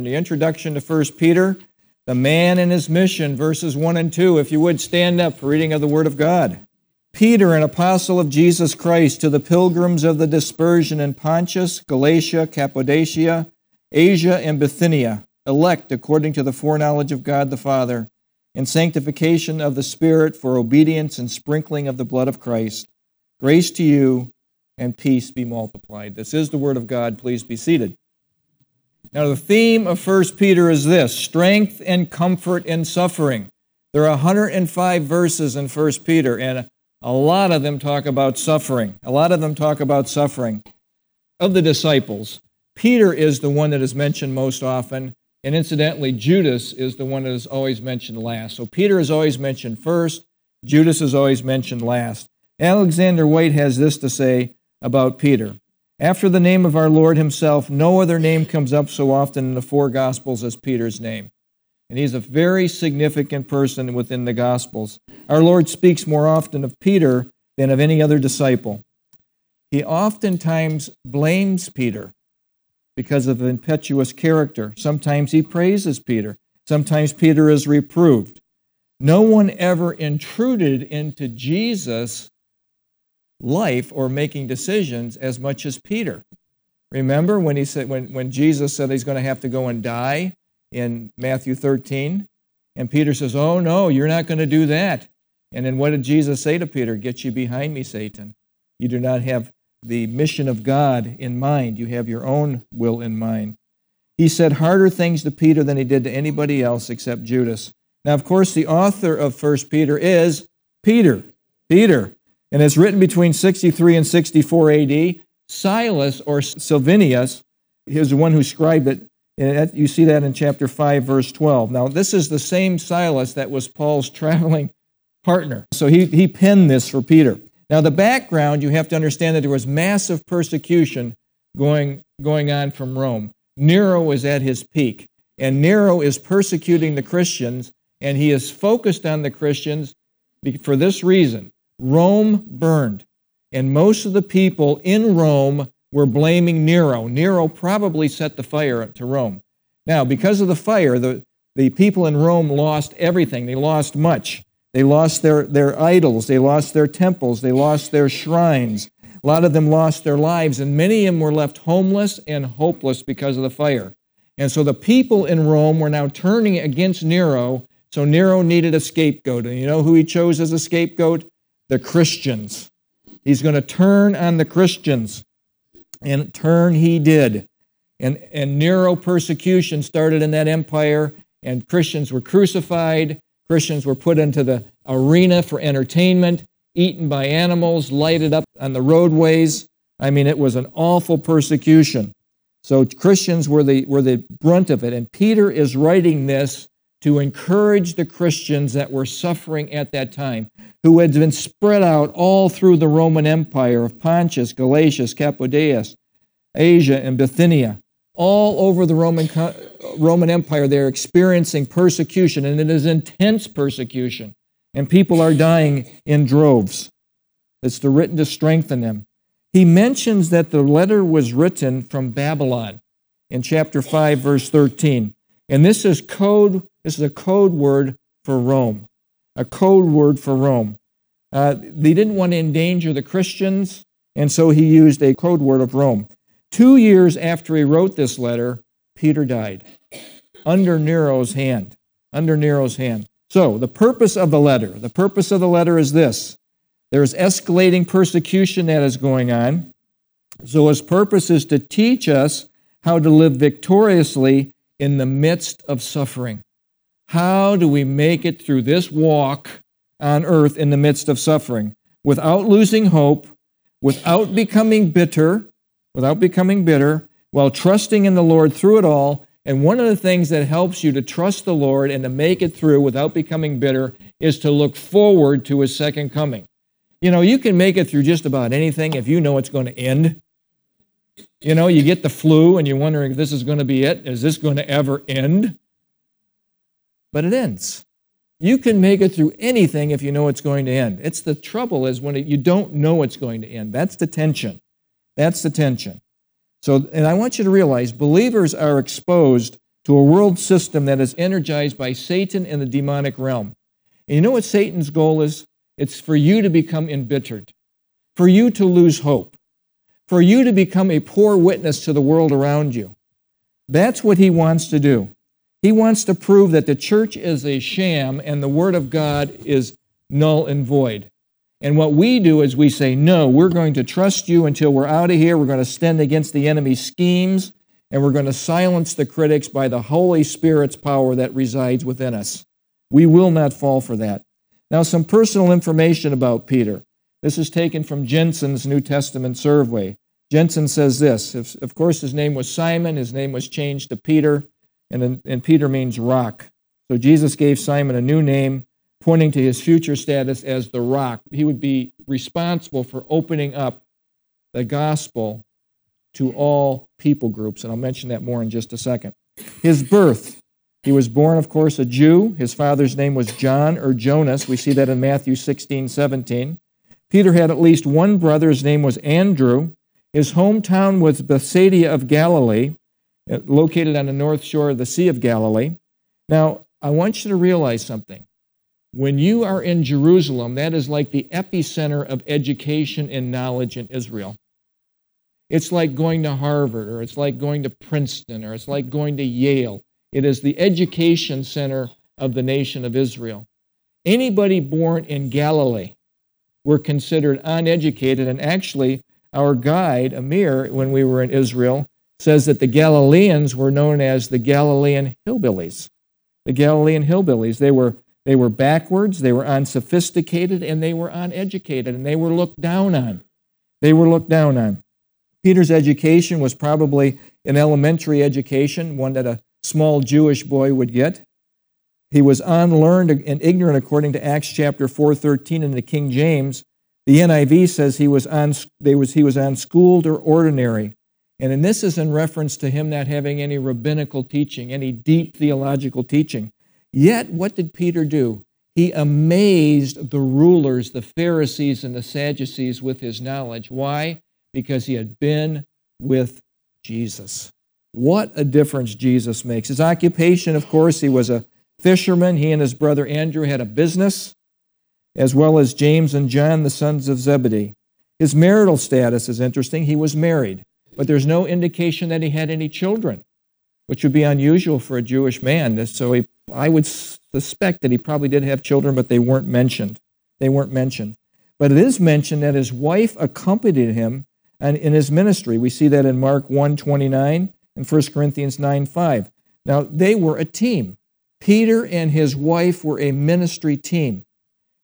in the introduction to 1 Peter, the man and his mission, verses 1 and 2. If you would stand up for reading of the Word of God. Peter, an apostle of Jesus Christ, to the pilgrims of the dispersion in Pontus, Galatia, Cappadocia, Asia, and Bithynia, elect according to the foreknowledge of God the Father, and sanctification of the Spirit for obedience and sprinkling of the blood of Christ. Grace to you and peace be multiplied. This is the Word of God. Please be seated. Now, the theme of 1 Peter is this strength and comfort in suffering. There are 105 verses in 1 Peter, and a lot of them talk about suffering. A lot of them talk about suffering. Of the disciples, Peter is the one that is mentioned most often, and incidentally, Judas is the one that is always mentioned last. So Peter is always mentioned first, Judas is always mentioned last. Alexander Whyte has this to say about Peter. After the name of our Lord himself, no other name comes up so often in the four Gospels as Peter's name. And he's a very significant person within the Gospels. Our Lord speaks more often of Peter than of any other disciple. He oftentimes blames Peter because of impetuous character. Sometimes he praises Peter. Sometimes Peter is reproved. No one ever intruded into Jesus' life or making decisions as much as Peter. Remember when he said when, when Jesus said he's going to have to go and die in Matthew 13. And Peter says, Oh, no, you're not going to do that. And then what did Jesus say to Peter? Get you behind me, Satan. You do not have the mission of God in mind, you have your own will in mind. He said harder things to Peter than he did to anybody else except Judas. Now, of course, the author of 1 Peter is Peter. Peter. And it's written between 63 and 64 AD. Silas or Silvanus is the one who scribed it you see that in chapter 5, verse 12. Now, this is the same Silas that was Paul's traveling partner. So he, he penned this for Peter. Now, the background, you have to understand that there was massive persecution going, going on from Rome. Nero was at his peak, and Nero is persecuting the Christians, and he is focused on the Christians for this reason Rome burned, and most of the people in Rome were blaming Nero. Nero probably set the fire to Rome. Now, because of the fire, the, the people in Rome lost everything. They lost much. They lost their, their idols, they lost their temples, they lost their shrines. A lot of them lost their lives, and many of them were left homeless and hopeless because of the fire. And so the people in Rome were now turning against Nero, so Nero needed a scapegoat. And you know who he chose as a scapegoat? The Christians. He's going to turn on the Christians. And turn he did. And, and Nero persecution started in that empire, and Christians were crucified. Christians were put into the arena for entertainment, eaten by animals, lighted up on the roadways. I mean, it was an awful persecution. So Christians were the, were the brunt of it. And Peter is writing this to encourage the Christians that were suffering at that time who had been spread out all through the Roman Empire of Pontus, Galatia, Cappadocia, Asia, and Bithynia. All over the Roman, Roman Empire, they're experiencing persecution, and it is intense persecution. And people are dying in droves. It's written to strengthen them. He mentions that the letter was written from Babylon in chapter 5, verse 13. And this is code, this is a code word for Rome a code word for Rome. Uh, they didn't want to endanger the Christians, and so he used a code word of Rome. Two years after he wrote this letter, Peter died under Nero's hand. Under Nero's hand. So, the purpose of the letter, the purpose of the letter is this there's escalating persecution that is going on. So, his purpose is to teach us how to live victoriously in the midst of suffering. How do we make it through this walk on earth in the midst of suffering without losing hope, without becoming bitter, without becoming bitter, while trusting in the Lord through it all? And one of the things that helps you to trust the Lord and to make it through without becoming bitter is to look forward to his second coming. You know, you can make it through just about anything if you know it's going to end. You know, you get the flu and you're wondering if this is going to be it. Is this going to ever end? But it ends. You can make it through anything if you know it's going to end. It's the trouble is when it, you don't know it's going to end. That's the tension. That's the tension. So, and I want you to realize believers are exposed to a world system that is energized by Satan and the demonic realm. And you know what Satan's goal is? It's for you to become embittered, for you to lose hope, for you to become a poor witness to the world around you. That's what he wants to do. He wants to prove that the church is a sham and the Word of God is null and void. And what we do is we say, no, we're going to trust you until we're out of here. We're going to stand against the enemy's schemes, and we're going to silence the critics by the Holy Spirit's power that resides within us. We will not fall for that. Now, some personal information about Peter. This is taken from Jensen's New Testament survey. Jensen says this Of course, his name was Simon, his name was changed to Peter, and, and Peter means rock. So Jesus gave Simon a new name pointing to his future status as the rock. He would be responsible for opening up the gospel to all people groups, and I'll mention that more in just a second. His birth. He was born, of course, a Jew. His father's name was John or Jonas. We see that in Matthew 16, 17. Peter had at least one brother. His name was Andrew. His hometown was Bethsaida of Galilee, Uh, located on the north shore of the Sea of Galilee. Now, I want you to realize something. When you are in Jerusalem, that is like the epicenter of education and knowledge in Israel. It's like going to Harvard, or it's like going to Princeton, or it's like going to Yale. It is the education center of the nation of Israel. Anybody born in Galilee were considered uneducated, and actually, our guide, Amir, when we were in Israel, says that the Galileans were known as the Galilean hillbillies. The Galilean hillbillies. They were they were backwards, they were unsophisticated, and they were uneducated, and they were looked down on. They were looked down on. Peter's education was probably an elementary education, one that a small Jewish boy would get. He was unlearned and ignorant according to Acts chapter 4:13 in the King James. The NIV says he was, un, was, he was unschooled or ordinary. And in this is in reference to him not having any rabbinical teaching, any deep theological teaching. Yet, what did Peter do? He amazed the rulers, the Pharisees and the Sadducees, with his knowledge. Why? Because he had been with Jesus. What a difference Jesus makes. His occupation, of course, he was a fisherman. He and his brother Andrew had a business, as well as James and John, the sons of Zebedee. His marital status is interesting. He was married, but there's no indication that he had any children, which would be unusual for a Jewish man. So he I would suspect that he probably did have children, but they weren't mentioned. They weren't mentioned. But it is mentioned that his wife accompanied him and in his ministry. We see that in Mark 1:29 and 1 Corinthians 9:5. Now, they were a team. Peter and his wife were a ministry team.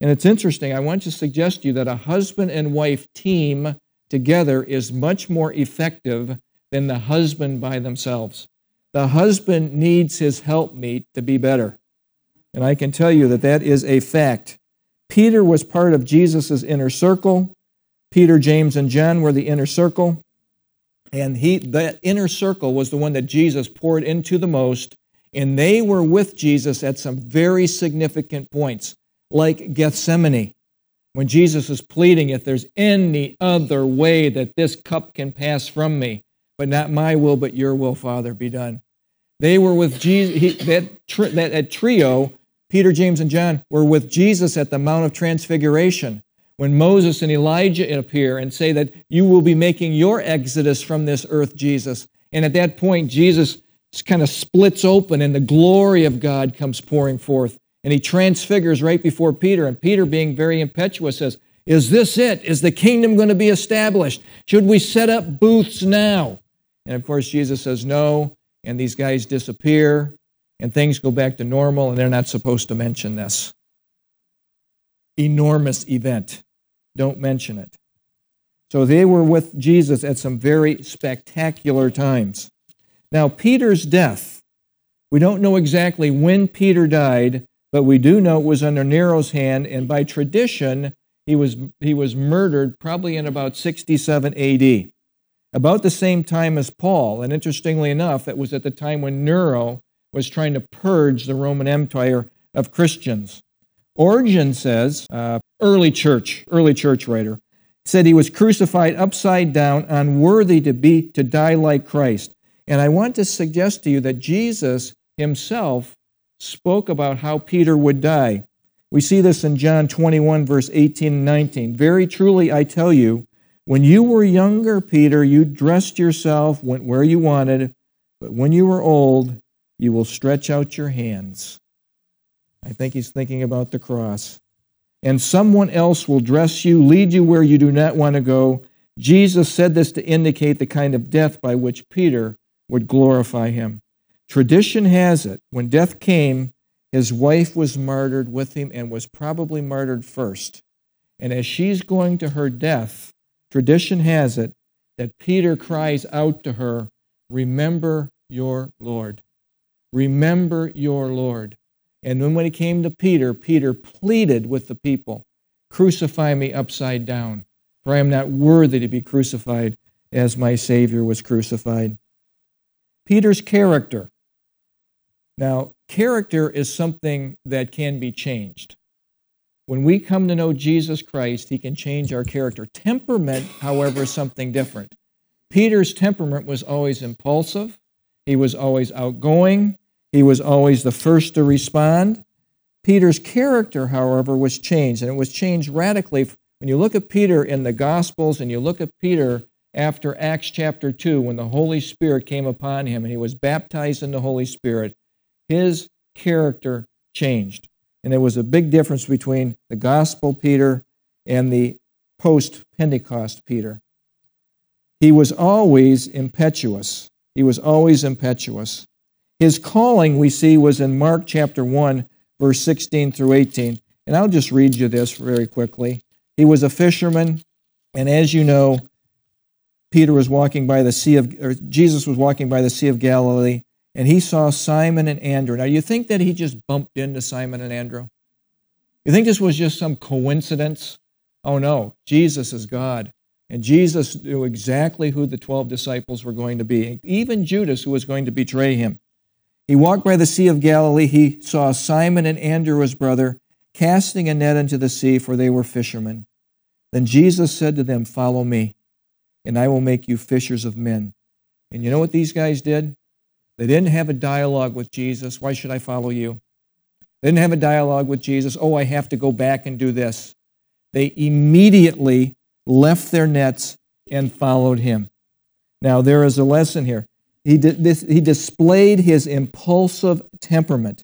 And it's interesting. I want to suggest to you that a husband and wife team together is much more effective than the husband by themselves. The husband needs his helpmeet to be better. And I can tell you that that is a fact. Peter was part of Jesus' inner circle. Peter, James, and John were the inner circle. And he, that inner circle was the one that Jesus poured into the most. And they were with Jesus at some very significant points, like Gethsemane, when Jesus is pleading, if there's any other way that this cup can pass from me, but not my will, but your will, Father, be done. They were with Jesus. He, that, that, that trio, Peter, James, and John, were with Jesus at the Mount of Transfiguration when Moses and Elijah appear and say that you will be making your exodus from this earth, Jesus. And at that point, Jesus kind of splits open and the glory of God comes pouring forth. And he transfigures right before Peter. And Peter, being very impetuous, says, Is this it? Is the kingdom going to be established? Should we set up booths now? And of course, Jesus says, No, and these guys disappear and things go back to normal and they're not supposed to mention this. Enormous event. Don't mention it. So they were with Jesus at some very spectacular times. Now, Peter's death, we don't know exactly when Peter died, but we do know it was under Nero's hand, and by tradition, he was, he was murdered probably in about 67 AD about the same time as Paul. And interestingly enough, it was at the time when Nero was trying to purge the Roman Empire of Christians. Origen says, uh, early church, early church writer, said he was crucified upside down, unworthy to be to die like Christ. And I want to suggest to you that Jesus himself spoke about how Peter would die. We see this in John 21, verse 18 and 19. Very truly, I tell you, when you were younger, Peter, you dressed yourself, went where you wanted, but when you were old, you will stretch out your hands. I think he's thinking about the cross. And someone else will dress you, lead you where you do not want to go. Jesus said this to indicate the kind of death by which Peter would glorify him. Tradition has it, when death came, his wife was martyred with him and was probably martyred first. And as she's going to her death, tradition has it that Peter cries out to her, Remember your Lord. Remember your Lord. And then when it came to Peter, Peter pleaded with the people, Crucify me upside down, for I am not worthy to be crucified as my Savior was crucified. Peter's character. Now, character is something that can be changed. When we come to know Jesus Christ, he can change our character. Temperament, however, is something different. Peter's temperament was always impulsive, he was always outgoing, he was always the first to respond. Peter's character, however, was changed, and it was changed radically. When you look at Peter in the Gospels and you look at Peter after Acts chapter 2, when the Holy Spirit came upon him and he was baptized in the Holy Spirit, his character changed. And there was a big difference between the gospel Peter and the post Pentecost Peter. He was always impetuous. He was always impetuous. His calling, we see, was in Mark chapter 1, verse 16 through 18. And I'll just read you this very quickly. He was a fisherman, and as you know, Peter was walking by the Sea of, or Jesus was walking by the Sea of Galilee, and he saw Simon and Andrew. Now, you think that he just bumped into Simon and Andrew? You think this was just some coincidence? Oh no, Jesus is God. And Jesus knew exactly who the 12 disciples were going to be, even Judas, who was going to betray him. He walked by the Sea of Galilee. He saw Simon and Andrew, his brother, casting a net into the sea, for they were fishermen. Then Jesus said to them, Follow me, and I will make you fishers of men. And you know what these guys did? They didn't have a dialogue with Jesus. Why should I follow you? They didn't have a dialogue with Jesus. Oh, I have to go back and do this. They immediately left their nets and followed him. Now, there is a lesson here. He, this, he displayed his impulsive temperament.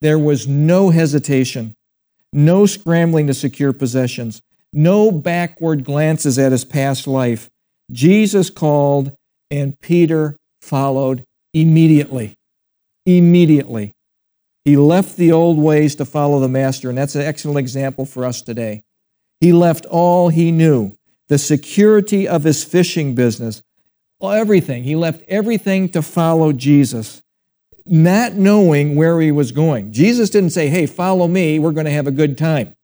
There was no hesitation, no scrambling to secure possessions, no backward glances at his past life. Jesus called, and Peter followed immediately. Immediately. He left the old ways to follow the Master, and that's an excellent example for us today. He left all he knew the security of his fishing business, everything. He left everything to follow Jesus, not knowing where he was going. Jesus didn't say, Hey, follow me, we're going to have a good time.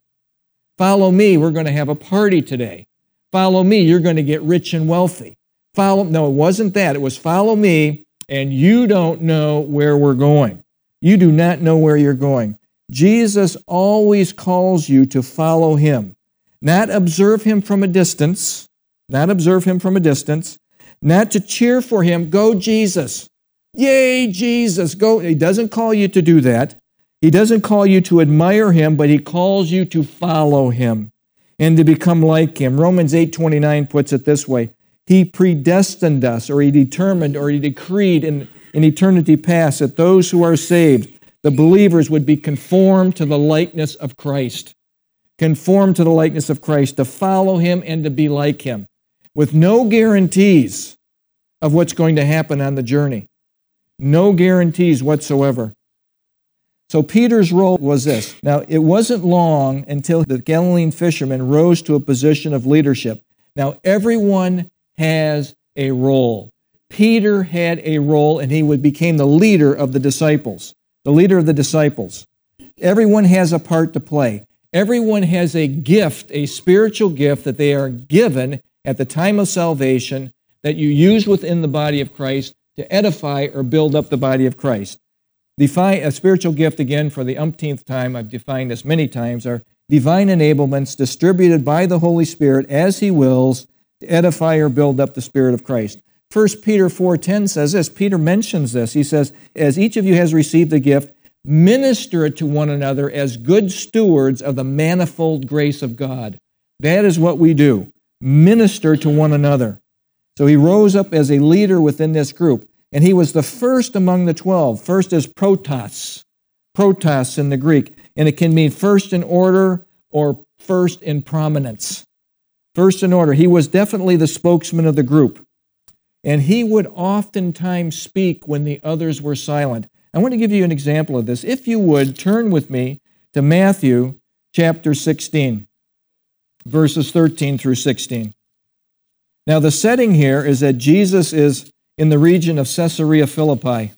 Follow me, we're going to have a party today. Follow me, you're going to get rich and wealthy. Follow, no, it wasn't that. It was follow me, and you don't know where we're going. You do not know where you're going. Jesus always calls you to follow him, not observe him from a distance, not observe him from a distance, not to cheer for him, go Jesus. Yay, Jesus, go. He doesn't call you to do that. He doesn't call you to admire him, but he calls you to follow him and to become like him. Romans 8:29 puts it this way. He predestined us, or He determined, or He decreed in, in eternity past that those who are saved, the believers, would be conformed to the likeness of Christ. Conformed to the likeness of Christ, to follow Him and to be like Him, with no guarantees of what's going to happen on the journey. No guarantees whatsoever. So Peter's role was this. Now, it wasn't long until the Galilean fishermen rose to a position of leadership. Now, everyone has a role. Peter had a role and he would, became the leader of the disciples, the leader of the disciples. Everyone has a part to play. Everyone has a gift, a spiritual gift that they are given at the time of salvation that you use within the body of Christ to edify or build up the body of Christ. Define a spiritual gift again for the umpteenth time. I've defined this many times are divine enablements distributed by the Holy Spirit as He wills to edify or build up the Spirit of Christ. 1 Peter 4:10 says this. Peter mentions this. He says, "As each of you has received a gift, minister it to one another as good stewards of the manifold grace of God." That is what we do. Minister to one another. So he rose up as a leader within this group, and he was the first among the 12. First is protos. Protos in the Greek, and it can mean first in order or first in prominence. First in order. He was definitely the spokesman of the group. And he would oftentimes speak when the others were silent. I want to give you an example of this. If you would, turn with me to Matthew chapter 16, verses 13 through 16. Now, the setting here is that Jesus is in the region of Caesarea Philippi.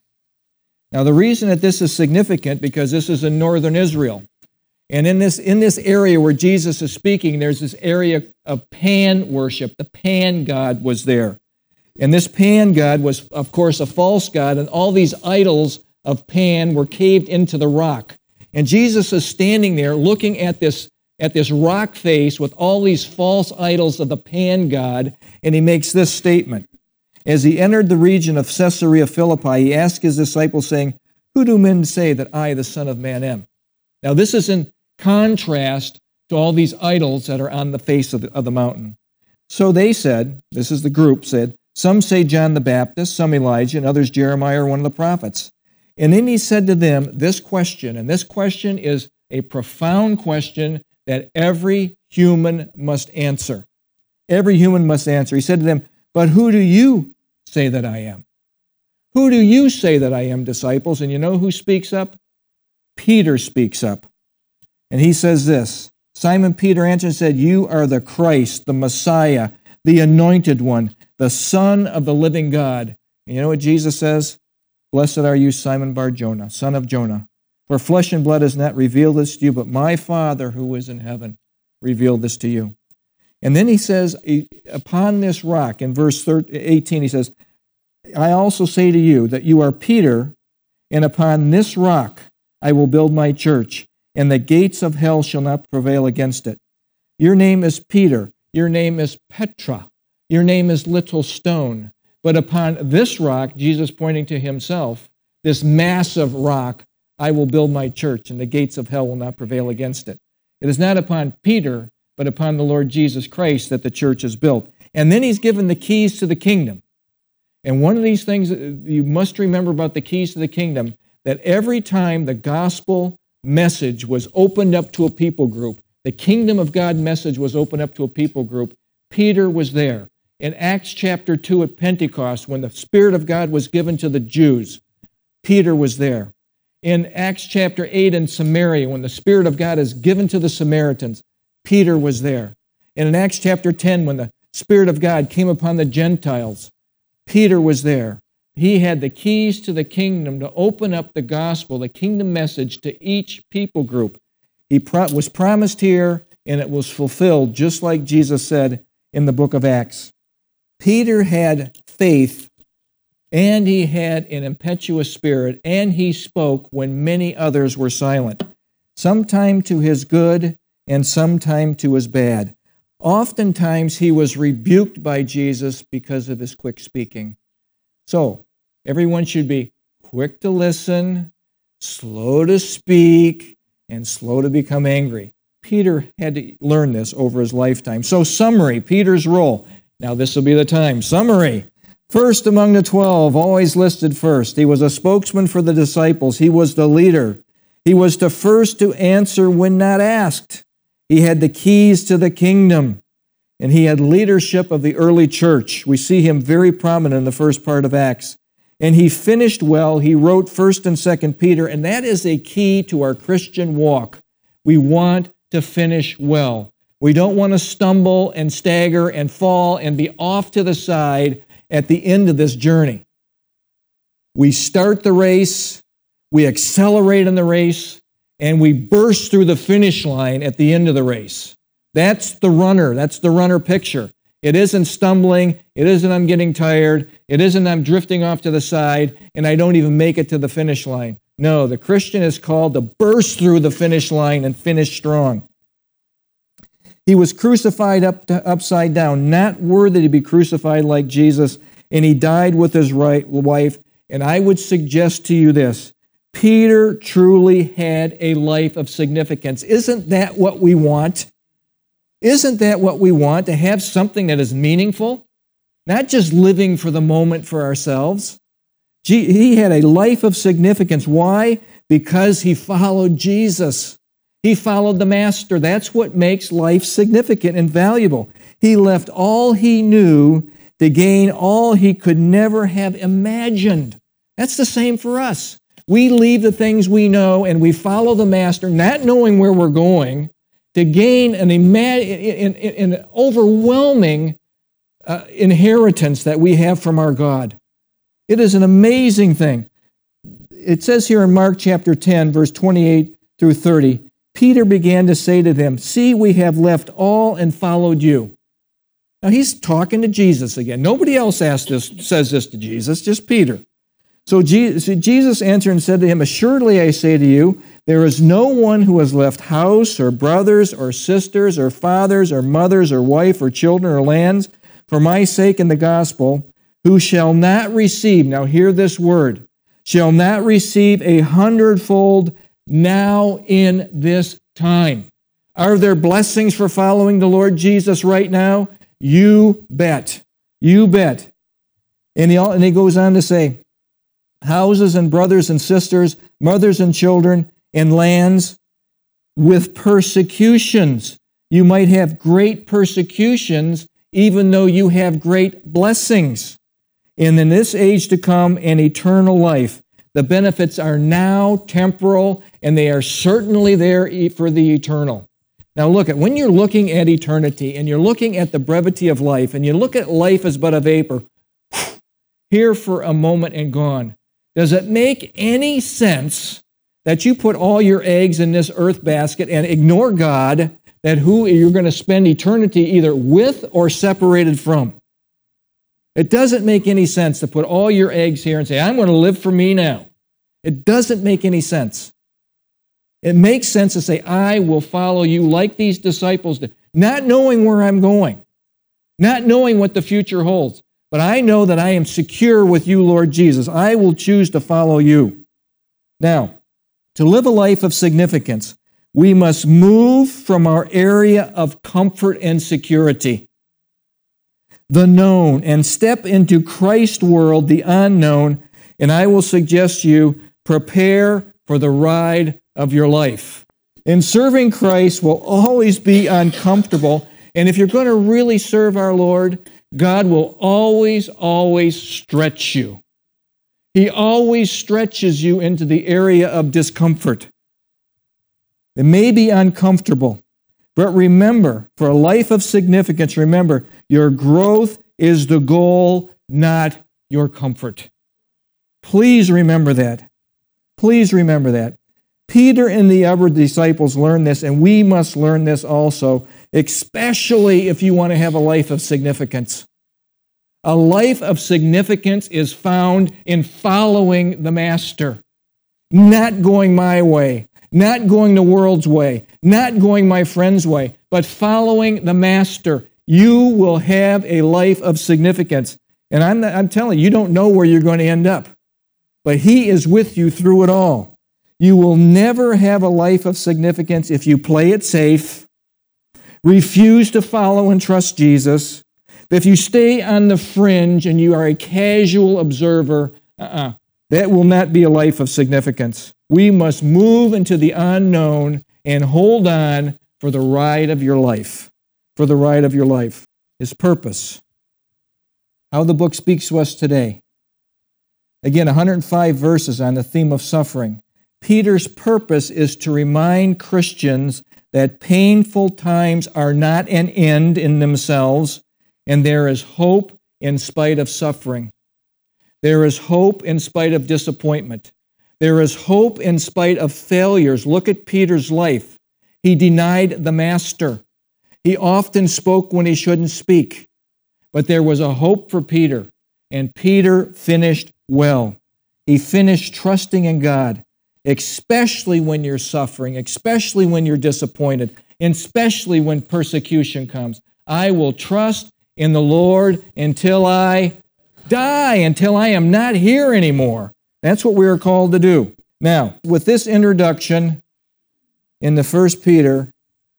Now, the reason that this is significant because this is in northern Israel. And in this, in this area where Jesus is speaking, there's this area of pan worship. The pan god was there. And this Pan god was, of course, a false god, and all these idols of Pan were caved into the rock. And Jesus is standing there looking at this, at this rock face with all these false idols of the Pan god, and he makes this statement. As he entered the region of Caesarea Philippi, he asked his disciples, saying, Who do men say that I, the Son of Man, am? Now, this is in contrast to all these idols that are on the face of the, of the mountain. So they said, This is the group said, some say John the Baptist, some Elijah, and others Jeremiah or one of the prophets. And then he said to them this question, and this question is a profound question that every human must answer. Every human must answer. He said to them, But who do you say that I am? Who do you say that I am, disciples? And you know who speaks up? Peter speaks up. And he says this Simon Peter answered and said, You are the Christ, the Messiah, the anointed one the Son of the living God. And you know what Jesus says? Blessed are you, Simon Bar Jonah, son of Jonah. For flesh and blood has not revealed this to you, but my Father who is in heaven revealed this to you. And then he says, upon this rock, in verse 18, he says, I also say to you that you are Peter, and upon this rock I will build my church, and the gates of hell shall not prevail against it. Your name is Peter. Your name is Petra. Your name is Little Stone. But upon this rock, Jesus pointing to himself, this massive rock, I will build my church, and the gates of hell will not prevail against it. It is not upon Peter, but upon the Lord Jesus Christ that the church is built. And then he's given the keys to the kingdom. And one of these things you must remember about the keys to the kingdom that every time the gospel message was opened up to a people group, the kingdom of God message was opened up to a people group, Peter was there in Acts chapter 2 at Pentecost, when the Spirit of God was given to the Jews, Peter was there. In Acts chapter 8 in Samaria, when the Spirit of God is given to the Samaritans, Peter was there. And in Acts chapter 10, when the Spirit of God came upon the Gentiles, Peter was there. He had the keys to the kingdom to open up the gospel, the kingdom message to each people group. He pro- was promised here, and it was fulfilled, just like Jesus said in the book of Acts. Peter had faith and he had an impetuous spirit, and he spoke when many others were silent, sometime to his good and sometime to his bad. Oftentimes he was rebuked by Jesus because of his quick speaking. So, everyone should be quick to listen, slow to speak, and slow to become angry. Peter had to learn this over his lifetime. So, summary Peter's role now, this will be the time. Summary. First among the twelve, always listed first. He was a spokesman for the disciples. He was the leader. He was the first to answer when not asked. He had the keys to the kingdom. And he had leadership of the early church. We see him very prominent in the first part of Acts. And he finished well. He wrote 1st and 2nd Peter, and that is a key to our Christian walk. We want to finish well. We don't want to stumble and stagger and fall and be off to the side at the end of this journey. We start the race, we accelerate in the race, and we burst through the finish line at the end of the race. That's the runner. That's the runner picture. It isn't stumbling. It isn't I'm getting tired. It isn't I'm drifting off to the side and I don't even make it to the finish line. No, the Christian is called to burst through the finish line and finish strong. He was crucified up to, upside down, not worthy to be crucified like Jesus. and he died with his right wife. And I would suggest to you this Peter truly had a life of significance. Isn't that what we want? Isn't that what we want? To have something that is meaningful? Not just living for the moment for ourselves. He had a life of significance. Why? Because he followed Jesus. He followed the Master. That's what makes life significant and valuable. He left all he knew to gain all he could never have imagined. That's the same for us. We leave the things we know and we follow the Master, not knowing where we're going, to gain an, an, an overwhelming uh, inheritance that we have from our God. It is an amazing thing. It says here in Mark chapter 10, verse 28 through 30, Peter began to say to them, See, we have left all and followed you. Now he's talking to Jesus again. Nobody else asked this, says this to Jesus, just Peter. So Jesus answered and said to him, Assuredly I say to you, there is no one who has left house or brothers or sisters or fathers or mothers or wife or children or lands for my sake in the gospel, who shall not receive, now hear this word, shall not receive a hundredfold now in this time. Are there blessings for following the Lord Jesus right now? You bet. You bet. And he, and he goes on to say, houses and brothers and sisters, mothers and children, and lands with persecutions. You might have great persecutions even though you have great blessings. And in this age to come, an eternal life. The benefits are now temporal, and they are certainly there for the eternal. Now, look at when you're looking at eternity and you're looking at the brevity of life, and you look at life as but a vapor, here for a moment and gone. Does it make any sense that you put all your eggs in this earth basket and ignore God that who you're going to spend eternity either with or separated from. It doesn't make any sense to put all your eggs here and say, I'm going to live for me now. It doesn't make any sense. It makes sense to say, I will follow you like these disciples did, not knowing where I'm going, not knowing what the future holds. But I know that I am secure with you, Lord Jesus. I will choose to follow you. Now, to live a life of significance, we must move from our area of comfort and security, the known, and step into Christ's world, the unknown. And I will suggest you prepare for the ride of your life. And serving Christ will always be uncomfortable. And if you're going to really serve our Lord, God will always, always stretch you. He always stretches you into the area of discomfort. It may be uncomfortable, but remember, for a life of significance, remember, your growth is the goal, not your comfort. Please remember that. Please remember that. Peter and the other disciples learned this, and we must learn this also, especially if you want to have a life of significance. A life of significance is found in following the Master, not going my way, not going the world's way, not going my friend's way, but following the Master. You will have a life of significance. And I'm, I'm telling you, you don't know where you're going to end up, but He is with you through it all. You will never have a life of significance if you play it safe, refuse to follow and trust Jesus. If you stay on the fringe and you are a casual observer, uh-uh, that will not be a life of significance. We must move into the unknown and hold on for the ride of your life. For the ride of your life. His purpose. How the book speaks to us today. Again, 105 verses on the theme of suffering. Peter's purpose is to remind Christians that painful times are not an end in themselves, and there is hope in spite of suffering. There is hope in spite of disappointment. There is hope in spite of failures. Look at Peter's life. He denied the master. He often spoke when he shouldn't speak. But there was a hope for Peter, and Peter finished well. He finished trusting in God, especially when you're suffering, especially when you're disappointed, especially when persecution comes. I will trust in the Lord until I Die until I am not here anymore. That's what we are called to do. Now, with this introduction in the first Peter,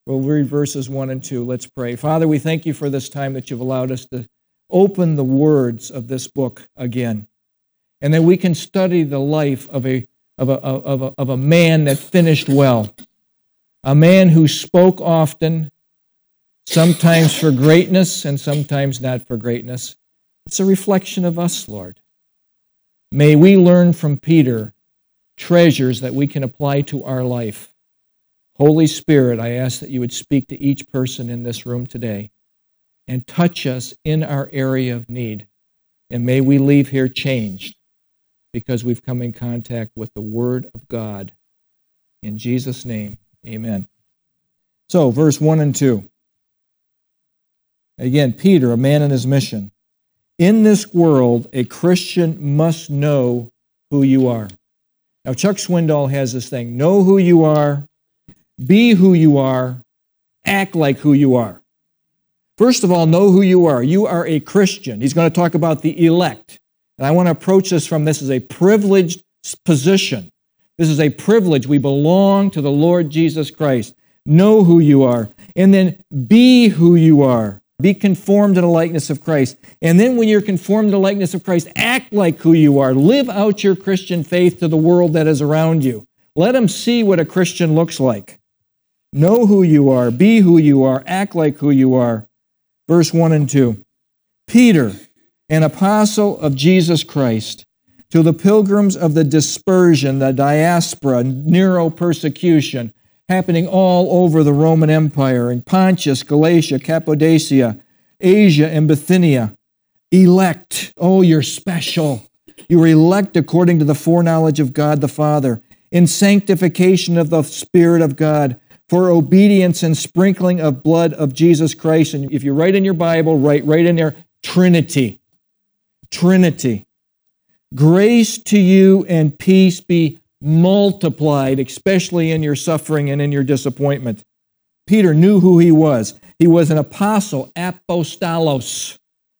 we'll read verses 1 and 2. Let's pray. Father, we thank you for this time that you've allowed us to open the words of this book again. And that we can study the life of a, of a, of a, of a man that finished well, a man who spoke often, sometimes for greatness and sometimes not for greatness. It's a reflection of us, Lord. May we learn from Peter treasures that we can apply to our life. Holy Spirit, I ask that you would speak to each person in this room today and touch us in our area of need. And may we leave here changed because we've come in contact with the Word of God. In Jesus' name, amen. So, verse 1 and 2. Again, Peter, a man in his mission. In this world, a Christian must know who you are. Now, Chuck Swindoll has this thing know who you are, be who you are, act like who you are. First of all, know who you are. You are a Christian. He's going to talk about the elect. And I want to approach this from this as a privileged position. This is a privilege. We belong to the Lord Jesus Christ. Know who you are. And then be who you are. Be conformed to the likeness of Christ. And then when you're conformed to the likeness of Christ, act like who you are. Live out your Christian faith to the world that is around you. Let them see what a Christian looks like. Know who you are. Be who you are. Act like who you are verse 1 and 2. Peter, an apostle of Jesus Christ, to the pilgrims of the dispersion, the diaspora, Nero persecution, happening all over the Roman Empire in Pontus, Galatia, Cappadocia, Asia, and Bithynia. Elect. Oh, you're special. You are elect according to the foreknowledge of God the Father, in sanctification of the Spirit of God for obedience and sprinkling of blood of Jesus Christ. And if you write in your Bible, write right in there Trinity. Trinity. Grace to you and peace be multiplied, especially in your suffering and in your disappointment. Peter knew who he was. He was an apostle. Apostolos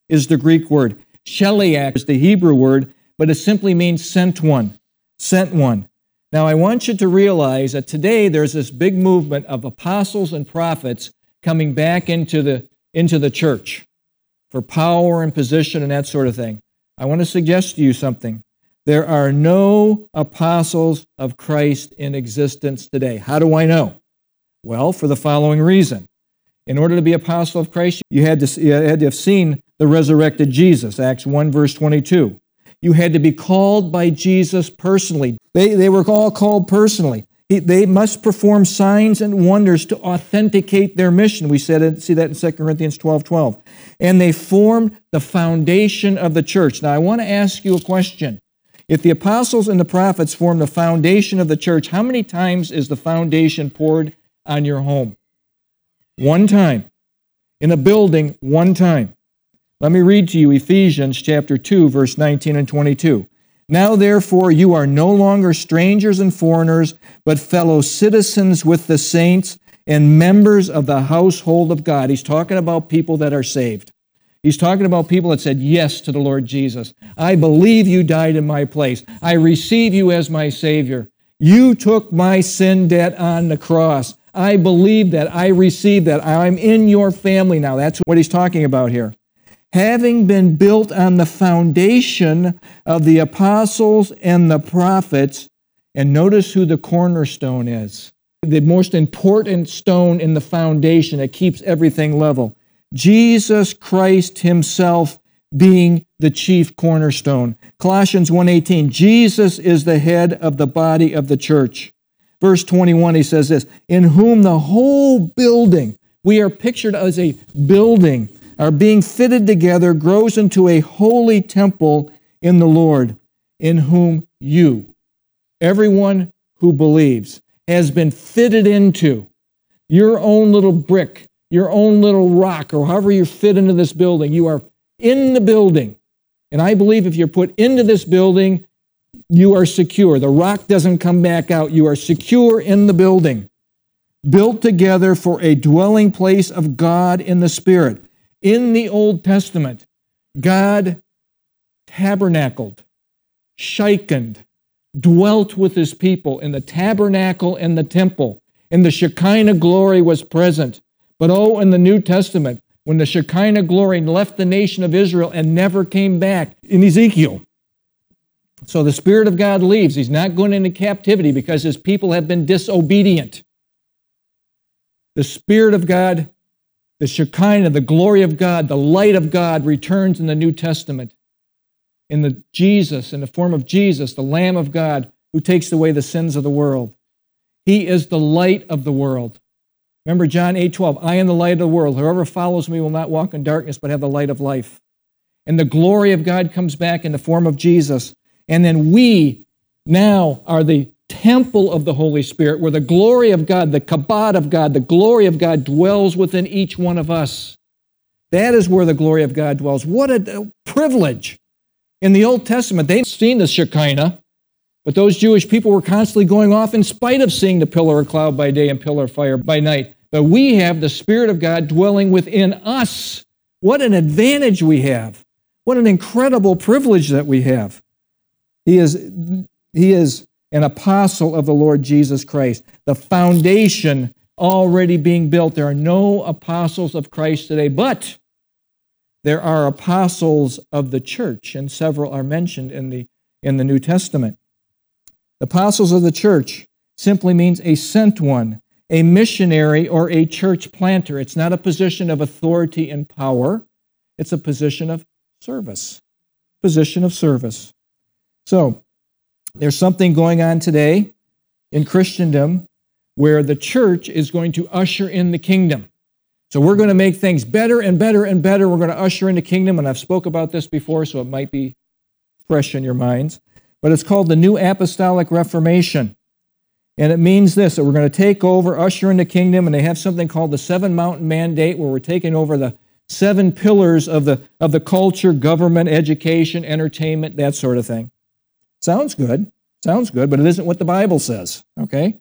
is the Greek word. Sheliach is the Hebrew word, but it simply means sent one. Sent one. Now, I want you to realize that today there's this big movement of apostles and prophets coming back into the, into the church for power and position and that sort of thing. I want to suggest to you something. There are no apostles of Christ in existence today. How do I know? Well, for the following reason. In order to be apostle of Christ, you had to, you had to have seen the resurrected Jesus, Acts 1, verse 22. You had to be called by Jesus personally. They, they were all called personally. He, they must perform signs and wonders to authenticate their mission. We said see that in 2 Corinthians 12 12. And they formed the foundation of the church. Now, I want to ask you a question. If the apostles and the prophets form the foundation of the church, how many times is the foundation poured on your home? One time. In a building, one time. Let me read to you Ephesians chapter 2 verse 19 and 22. Now therefore you are no longer strangers and foreigners, but fellow citizens with the saints and members of the household of God. He's talking about people that are saved. He's talking about people that said yes to the Lord Jesus. I believe you died in my place. I receive you as my Savior. You took my sin debt on the cross. I believe that. I receive that. I'm in your family now. That's what he's talking about here having been built on the foundation of the apostles and the prophets. And notice who the cornerstone is the most important stone in the foundation that keeps everything level. Jesus Christ himself being the chief cornerstone. Colossians 1:18 Jesus is the head of the body of the church. Verse 21 he says this, in whom the whole building we are pictured as a building are being fitted together grows into a holy temple in the Lord, in whom you, everyone who believes, has been fitted into your own little brick, your own little rock, or however you fit into this building. You are in the building. And I believe if you're put into this building, you are secure. The rock doesn't come back out. You are secure in the building, built together for a dwelling place of God in the Spirit. In the Old Testament, God tabernacled, shikened, dwelt with his people in the tabernacle and the temple, and the Shekinah glory was present. But oh, in the New Testament, when the Shekinah glory left the nation of Israel and never came back in Ezekiel. So the Spirit of God leaves. He's not going into captivity because his people have been disobedient. The Spirit of God, the Shekinah, the glory of God, the light of God returns in the New Testament in the Jesus, in the form of Jesus, the Lamb of God who takes away the sins of the world. He is the light of the world. Remember John 8 12, I am the light of the world. Whoever follows me will not walk in darkness, but have the light of life. And the glory of God comes back in the form of Jesus. And then we now are the temple of the Holy Spirit, where the glory of God, the kabod of God, the glory of God dwells within each one of us. That is where the glory of God dwells. What a privilege. In the Old Testament, they've seen the Shekinah, but those Jewish people were constantly going off in spite of seeing the pillar of cloud by day and pillar of fire by night. But we have the Spirit of God dwelling within us. What an advantage we have. What an incredible privilege that we have. He is, he is an apostle of the Lord Jesus Christ. The foundation already being built. There are no apostles of Christ today, but there are apostles of the church, and several are mentioned in the, in the New Testament. Apostles of the church simply means a sent one, a missionary, or a church planter. It's not a position of authority and power, it's a position of service. Position of service. So, there's something going on today in Christendom where the church is going to usher in the kingdom. So we're going to make things better and better and better. We're going to usher in the kingdom, and I've spoke about this before, so it might be fresh in your minds. But it's called the New Apostolic Reformation. And it means this that we're going to take over, usher in the kingdom, and they have something called the Seven Mountain Mandate, where we're taking over the seven pillars of the, of the culture, government, education, entertainment, that sort of thing. Sounds good. Sounds good, but it isn't what the Bible says, okay?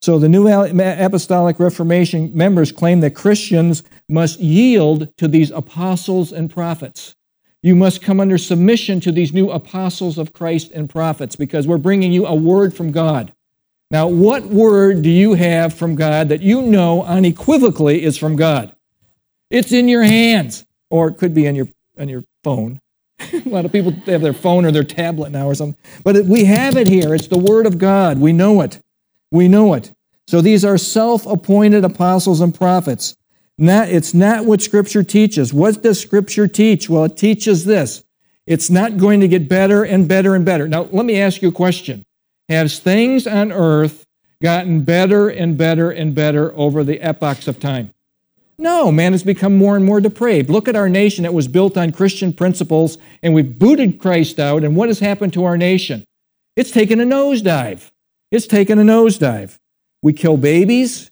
So the New Apostolic Reformation members claim that Christians must yield to these apostles and prophets. You must come under submission to these new apostles of Christ and prophets because we're bringing you a word from God. Now, what word do you have from God that you know unequivocally is from God? It's in your hands, or it could be on your, on your phone. a lot of people have their phone or their tablet now or something. But we have it here. It's the Word of God. We know it. We know it. So these are self appointed apostles and prophets. Not, it's not what Scripture teaches. What does Scripture teach? Well, it teaches this it's not going to get better and better and better. Now, let me ask you a question Has things on earth gotten better and better and better over the epochs of time? No, man has become more and more depraved. Look at our nation that was built on Christian principles, and we've booted Christ out, and what has happened to our nation? It's taken a nosedive. It's taken a nosedive. We kill babies.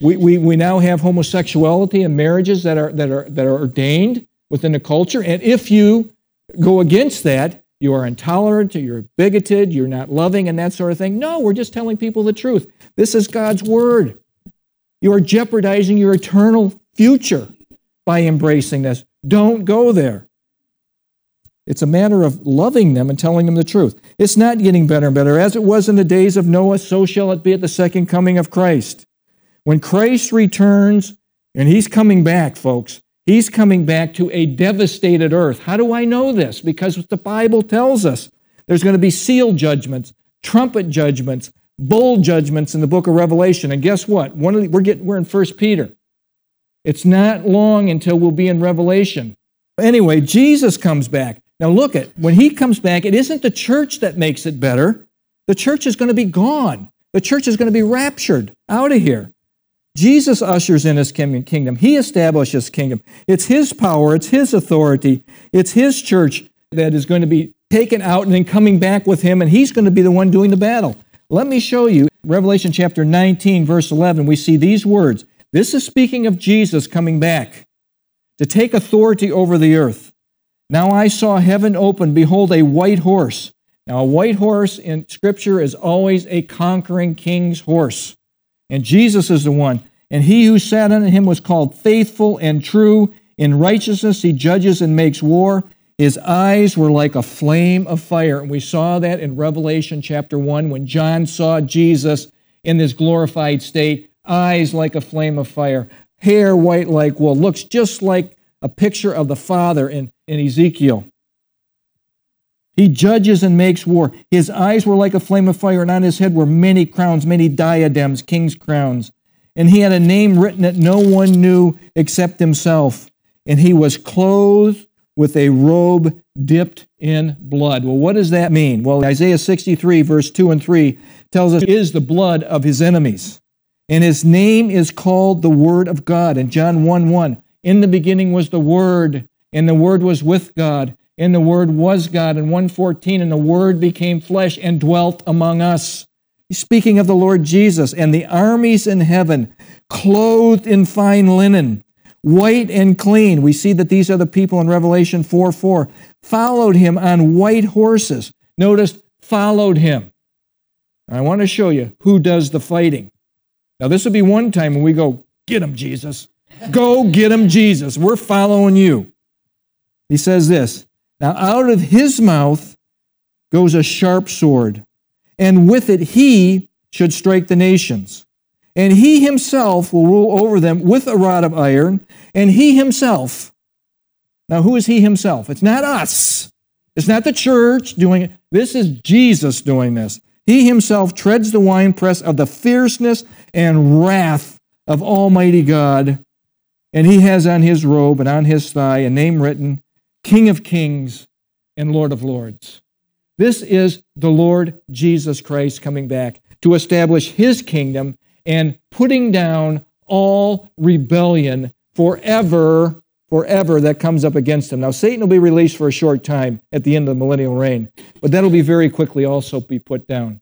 We, we, we now have homosexuality and marriages that are, that, are, that are ordained within the culture. And if you go against that, you are intolerant, you're bigoted, you're not loving, and that sort of thing. No, we're just telling people the truth. This is God's word. You are jeopardizing your eternal future by embracing this. Don't go there. It's a matter of loving them and telling them the truth. It's not getting better and better. As it was in the days of Noah, so shall it be at the second coming of Christ. When Christ returns, and he's coming back, folks, he's coming back to a devastated earth. How do I know this? Because the Bible tells us there's going to be seal judgments, trumpet judgments, bowl judgments in the book of Revelation. And guess what? One of the, we're, getting, we're in First Peter. It's not long until we'll be in Revelation. Anyway, Jesus comes back. Now look at when he comes back, it isn't the church that makes it better. The church is going to be gone. The church is going to be raptured out of here. Jesus ushers in his kingdom. He establishes kingdom. It's his power, it's his authority, it's his church that is going to be taken out and then coming back with him, and he's going to be the one doing the battle. Let me show you Revelation chapter 19, verse 11. We see these words. This is speaking of Jesus coming back to take authority over the earth. Now I saw heaven open, behold, a white horse. Now, a white horse in Scripture is always a conquering king's horse. And Jesus is the one. And he who sat on him was called faithful and true. In righteousness he judges and makes war. His eyes were like a flame of fire. And we saw that in Revelation chapter 1 when John saw Jesus in this glorified state, eyes like a flame of fire, hair white like wool. Looks just like a picture of the Father in, in Ezekiel. He judges and makes war. His eyes were like a flame of fire, and on his head were many crowns, many diadems, king's crowns. And he had a name written that no one knew except himself. And he was clothed with a robe dipped in blood. Well, what does that mean? Well, Isaiah 63, verse 2 and 3 tells us is the blood of his enemies. And his name is called the Word of God. In John 1 1, in the beginning was the Word, and the Word was with God, and the Word was God. In 114, and the Word became flesh and dwelt among us. He's speaking of the Lord Jesus and the armies in heaven, clothed in fine linen, white and clean. We see that these are the people in Revelation 4 4, followed him on white horses. Notice, followed him. I want to show you who does the fighting. Now, this will be one time when we go, Get him, Jesus. Go get him, Jesus. We're following you. He says this Now, out of his mouth goes a sharp sword, and with it he should strike the nations. And he himself will rule over them with a rod of iron, and he himself. Now, who is he himself? It's not us. It's not the church doing it. This is Jesus doing this. He himself treads the winepress of the fierceness and wrath of Almighty God. And he has on his robe and on his thigh a name written King of Kings and Lord of Lords. This is the Lord Jesus Christ coming back to establish his kingdom and putting down all rebellion forever, forever that comes up against him. Now, Satan will be released for a short time at the end of the millennial reign, but that'll be very quickly also be put down.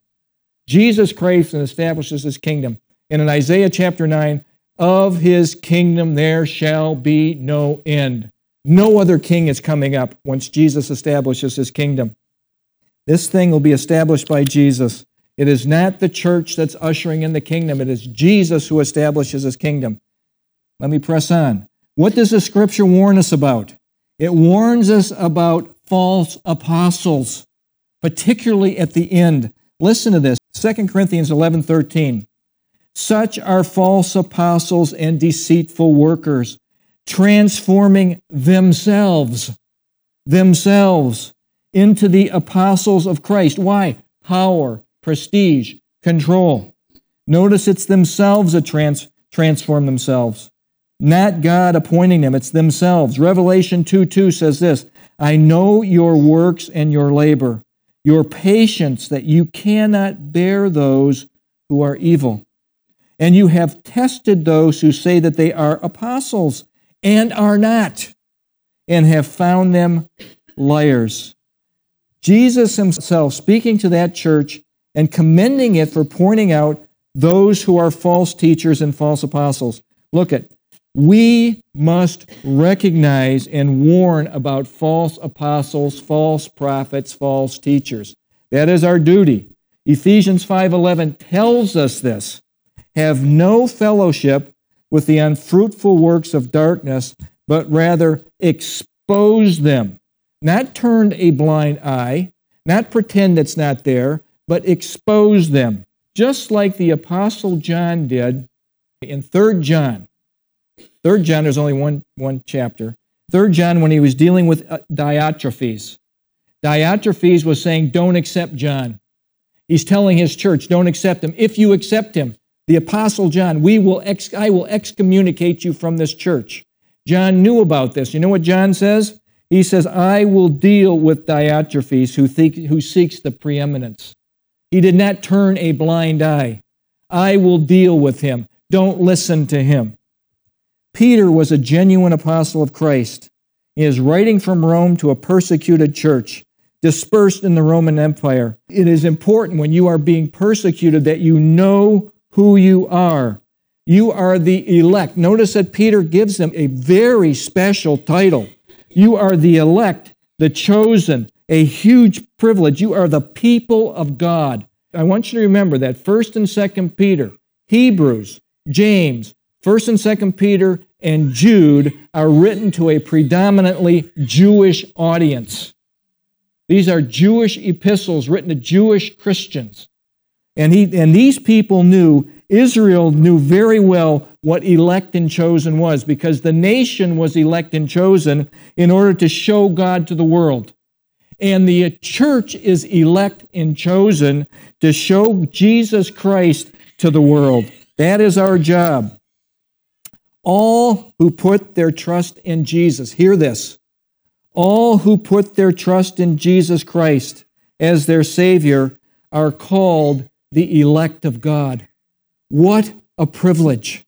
Jesus Christ and establishes his kingdom. And in Isaiah chapter 9, of his kingdom there shall be no end. No other king is coming up once Jesus establishes his kingdom. This thing will be established by Jesus. It is not the church that's ushering in the kingdom, it is Jesus who establishes his kingdom. Let me press on. What does the scripture warn us about? It warns us about false apostles, particularly at the end. Listen to this 2 Corinthians 11 13. Such are false apostles and deceitful workers, transforming themselves, themselves into the apostles of Christ. Why? Power, prestige, control. Notice it's themselves that trans- transform themselves, not God appointing them. It's themselves. Revelation 2 2 says this I know your works and your labor, your patience, that you cannot bear those who are evil and you have tested those who say that they are apostles and are not, and have found them liars. Jesus himself speaking to that church and commending it for pointing out those who are false teachers and false apostles. Look at, we must recognize and warn about false apostles, false prophets, false teachers. That is our duty. Ephesians 5:11 tells us this have no fellowship with the unfruitful works of darkness, but rather expose them. Not turn a blind eye, not pretend it's not there, but expose them. Just like the Apostle John did in 3 John. 3 John, there's only one, one chapter. 3 John, when he was dealing with uh, Diotrephes, Diotrephes was saying, Don't accept John. He's telling his church, Don't accept him. If you accept him, the apostle John, we will ex- I will excommunicate you from this church. John knew about this. You know what John says? He says, I will deal with Diotrephes who, think, who seeks the preeminence. He did not turn a blind eye. I will deal with him. Don't listen to him. Peter was a genuine apostle of Christ. He is writing from Rome to a persecuted church dispersed in the Roman Empire. It is important when you are being persecuted that you know who you are. You are the elect. Notice that Peter gives them a very special title. You are the elect, the chosen, a huge privilege. You are the people of God. I want you to remember that 1st and 2nd Peter, Hebrews, James, 1st and 2nd Peter, and Jude are written to a predominantly Jewish audience. These are Jewish epistles written to Jewish Christians. And, he, and these people knew, Israel knew very well what elect and chosen was because the nation was elect and chosen in order to show God to the world. And the church is elect and chosen to show Jesus Christ to the world. That is our job. All who put their trust in Jesus, hear this. All who put their trust in Jesus Christ as their Savior are called the elect of God. What a privilege.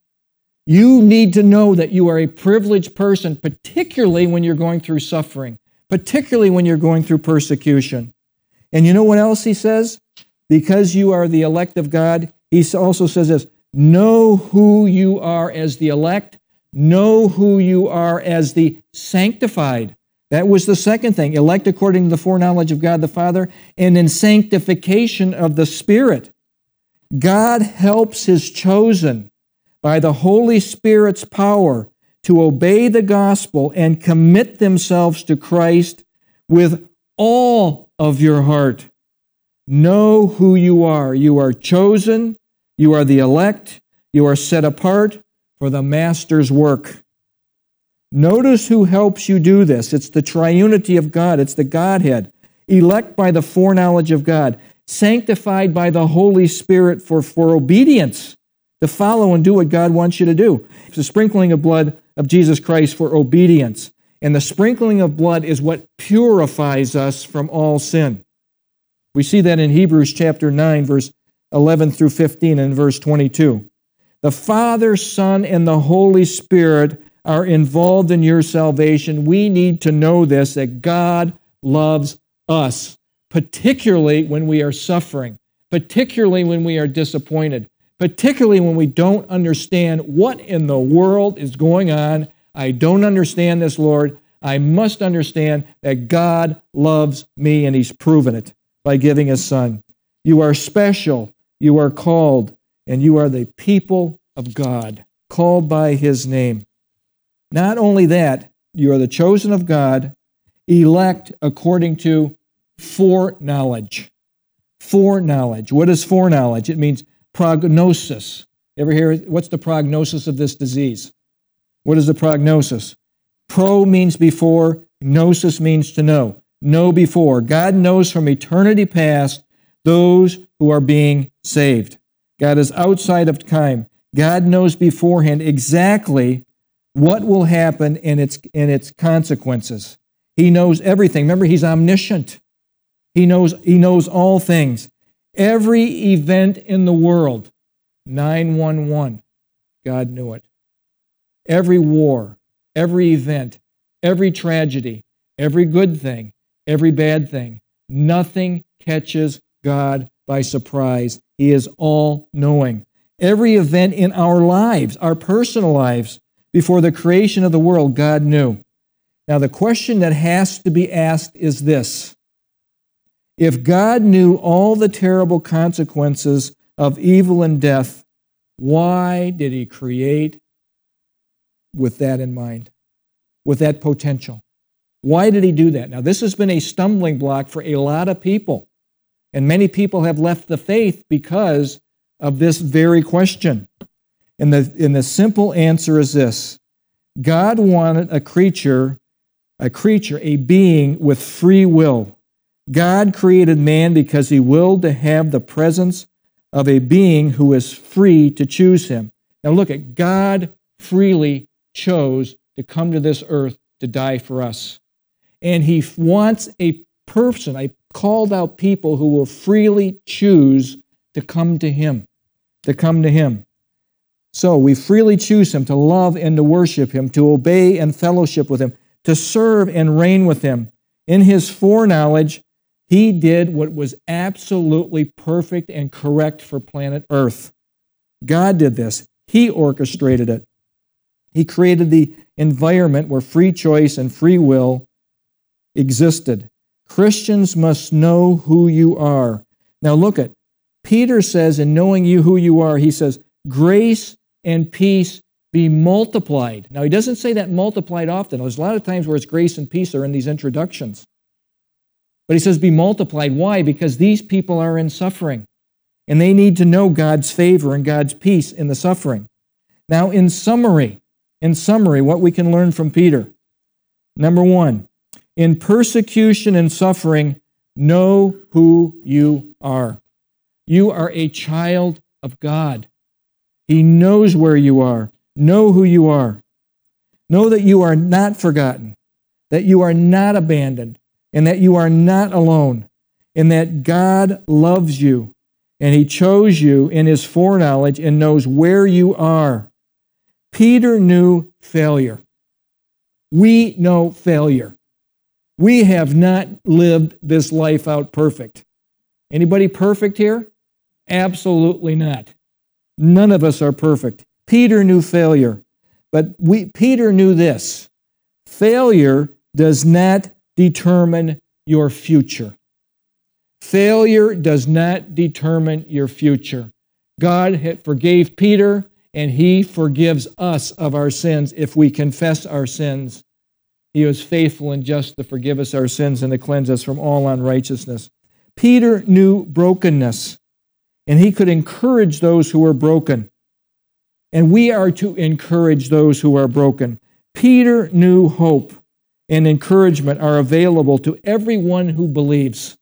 You need to know that you are a privileged person, particularly when you're going through suffering, particularly when you're going through persecution. And you know what else he says? Because you are the elect of God, he also says this know who you are as the elect, know who you are as the sanctified. That was the second thing elect according to the foreknowledge of God the Father, and in sanctification of the Spirit. God helps his chosen by the Holy Spirit's power to obey the gospel and commit themselves to Christ with all of your heart. Know who you are. You are chosen, you are the elect, you are set apart for the Master's work. Notice who helps you do this. It's the triunity of God, it's the Godhead. Elect by the foreknowledge of God, sanctified by the Holy Spirit for, for obedience, to follow and do what God wants you to do. It's the sprinkling of blood of Jesus Christ for obedience. And the sprinkling of blood is what purifies us from all sin. We see that in Hebrews chapter 9, verse 11 through 15, and verse 22. The Father, Son, and the Holy Spirit are involved in your salvation. We need to know this that God loves us, particularly when we are suffering, particularly when we are disappointed, particularly when we don't understand what in the world is going on. I don't understand this, Lord. I must understand that God loves me and He's proven it by giving His Son. You are special, you are called, and you are the people of God, called by His name. Not only that, you are the chosen of God, elect according to foreknowledge. Foreknowledge. What is foreknowledge? It means prognosis. Ever hear what's the prognosis of this disease? What is the prognosis? Pro means before, gnosis means to know. Know before. God knows from eternity past those who are being saved. God is outside of time. God knows beforehand exactly what will happen in its, in its consequences. He knows everything. Remember, He's omniscient. He knows, he knows all things. Every event in the world, 911, God knew it. Every war, every event, every tragedy, every good thing, every bad thing, nothing catches God by surprise. He is all knowing. Every event in our lives, our personal lives, before the creation of the world, God knew. Now, the question that has to be asked is this if God knew all the terrible consequences of evil and death, why did He create with that in mind, with that potential? Why did He do that? Now, this has been a stumbling block for a lot of people, and many people have left the faith because of this very question. And the, and the simple answer is this God wanted a creature, a creature, a being with free will God created man because he willed to have the presence of a being who is free to choose him. Now look at God freely chose to come to this earth to die for us. And he wants a person, a called out people who will freely choose to come to him, to come to him. So we freely choose him to love and to worship him, to obey and fellowship with him, to serve and reign with him. In his foreknowledge, he did what was absolutely perfect and correct for planet Earth. God did this. He orchestrated it. He created the environment where free choice and free will existed. Christians must know who you are. Now look at Peter says in knowing you who you are, he says, "Grace and peace be multiplied. Now, he doesn't say that multiplied often. There's a lot of times where it's grace and peace are in these introductions. But he says, be multiplied. Why? Because these people are in suffering, and they need to know God's favor and God's peace in the suffering. Now, in summary, in summary, what we can learn from Peter. Number one, in persecution and suffering, know who you are. You are a child of God. He knows where you are. Know who you are. Know that you are not forgotten, that you are not abandoned, and that you are not alone, and that God loves you, and He chose you in His foreknowledge and knows where you are. Peter knew failure. We know failure. We have not lived this life out perfect. Anybody perfect here? Absolutely not. None of us are perfect. Peter knew failure, but we, Peter knew this failure does not determine your future. Failure does not determine your future. God forgave Peter, and he forgives us of our sins if we confess our sins. He is faithful and just to forgive us our sins and to cleanse us from all unrighteousness. Peter knew brokenness and he could encourage those who were broken. And we are to encourage those who are broken. Peter knew hope and encouragement are available to everyone who believes.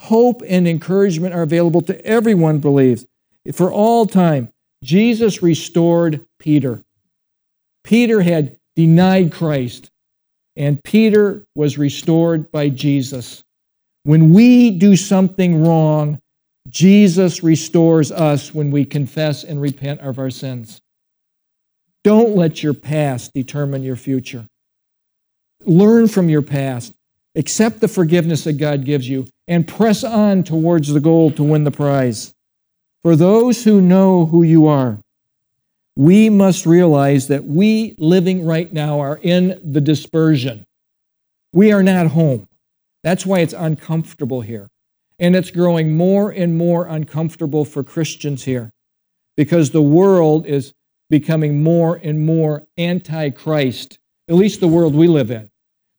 Hope and encouragement are available to everyone who believes. For all time, Jesus restored Peter. Peter had denied Christ, and Peter was restored by Jesus. When we do something wrong, Jesus restores us when we confess and repent of our sins. Don't let your past determine your future. Learn from your past. Accept the forgiveness that God gives you and press on towards the goal to win the prize. For those who know who you are, we must realize that we living right now are in the dispersion. We are not home. That's why it's uncomfortable here. And it's growing more and more uncomfortable for Christians here because the world is becoming more and more anti Christ, at least the world we live in.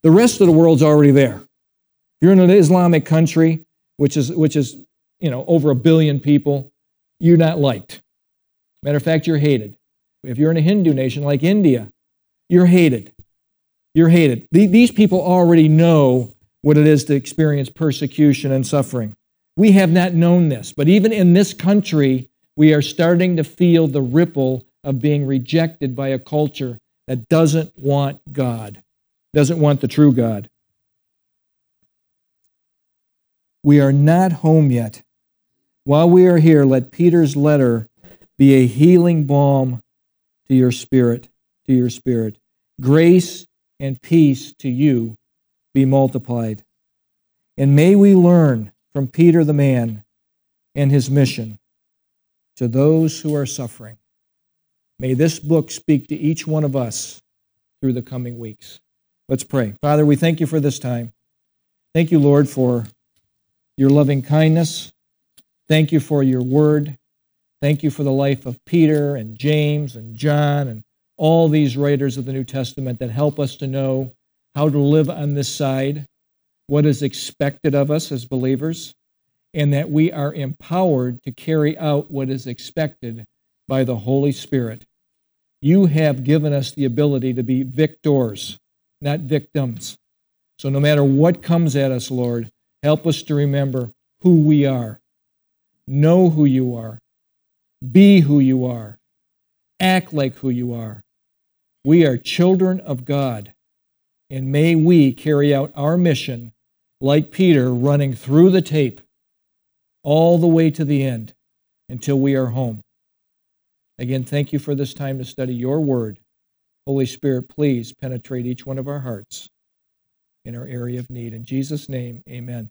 The rest of the world's already there. If you're in an Islamic country, which is, which is you know, over a billion people, you're not liked. Matter of fact, you're hated. If you're in a Hindu nation like India, you're hated. You're hated. These people already know what it is to experience persecution and suffering. We have not known this, but even in this country, we are starting to feel the ripple of being rejected by a culture that doesn't want God, doesn't want the true God. We are not home yet. While we are here, let Peter's letter be a healing balm to your spirit, to your spirit. Grace and peace to you be multiplied. And may we learn from Peter the man and his mission to those who are suffering. May this book speak to each one of us through the coming weeks. Let's pray. Father, we thank you for this time. Thank you, Lord, for your loving kindness. Thank you for your word. Thank you for the life of Peter and James and John and all these writers of the New Testament that help us to know how to live on this side, what is expected of us as believers, and that we are empowered to carry out what is expected by the Holy Spirit. You have given us the ability to be victors, not victims. So no matter what comes at us, Lord, help us to remember who we are, know who you are, be who you are, act like who you are. We are children of God and may we carry out our mission like Peter, running through the tape all the way to the end until we are home. Again, thank you for this time to study your word. Holy Spirit, please penetrate each one of our hearts in our area of need. In Jesus' name, amen.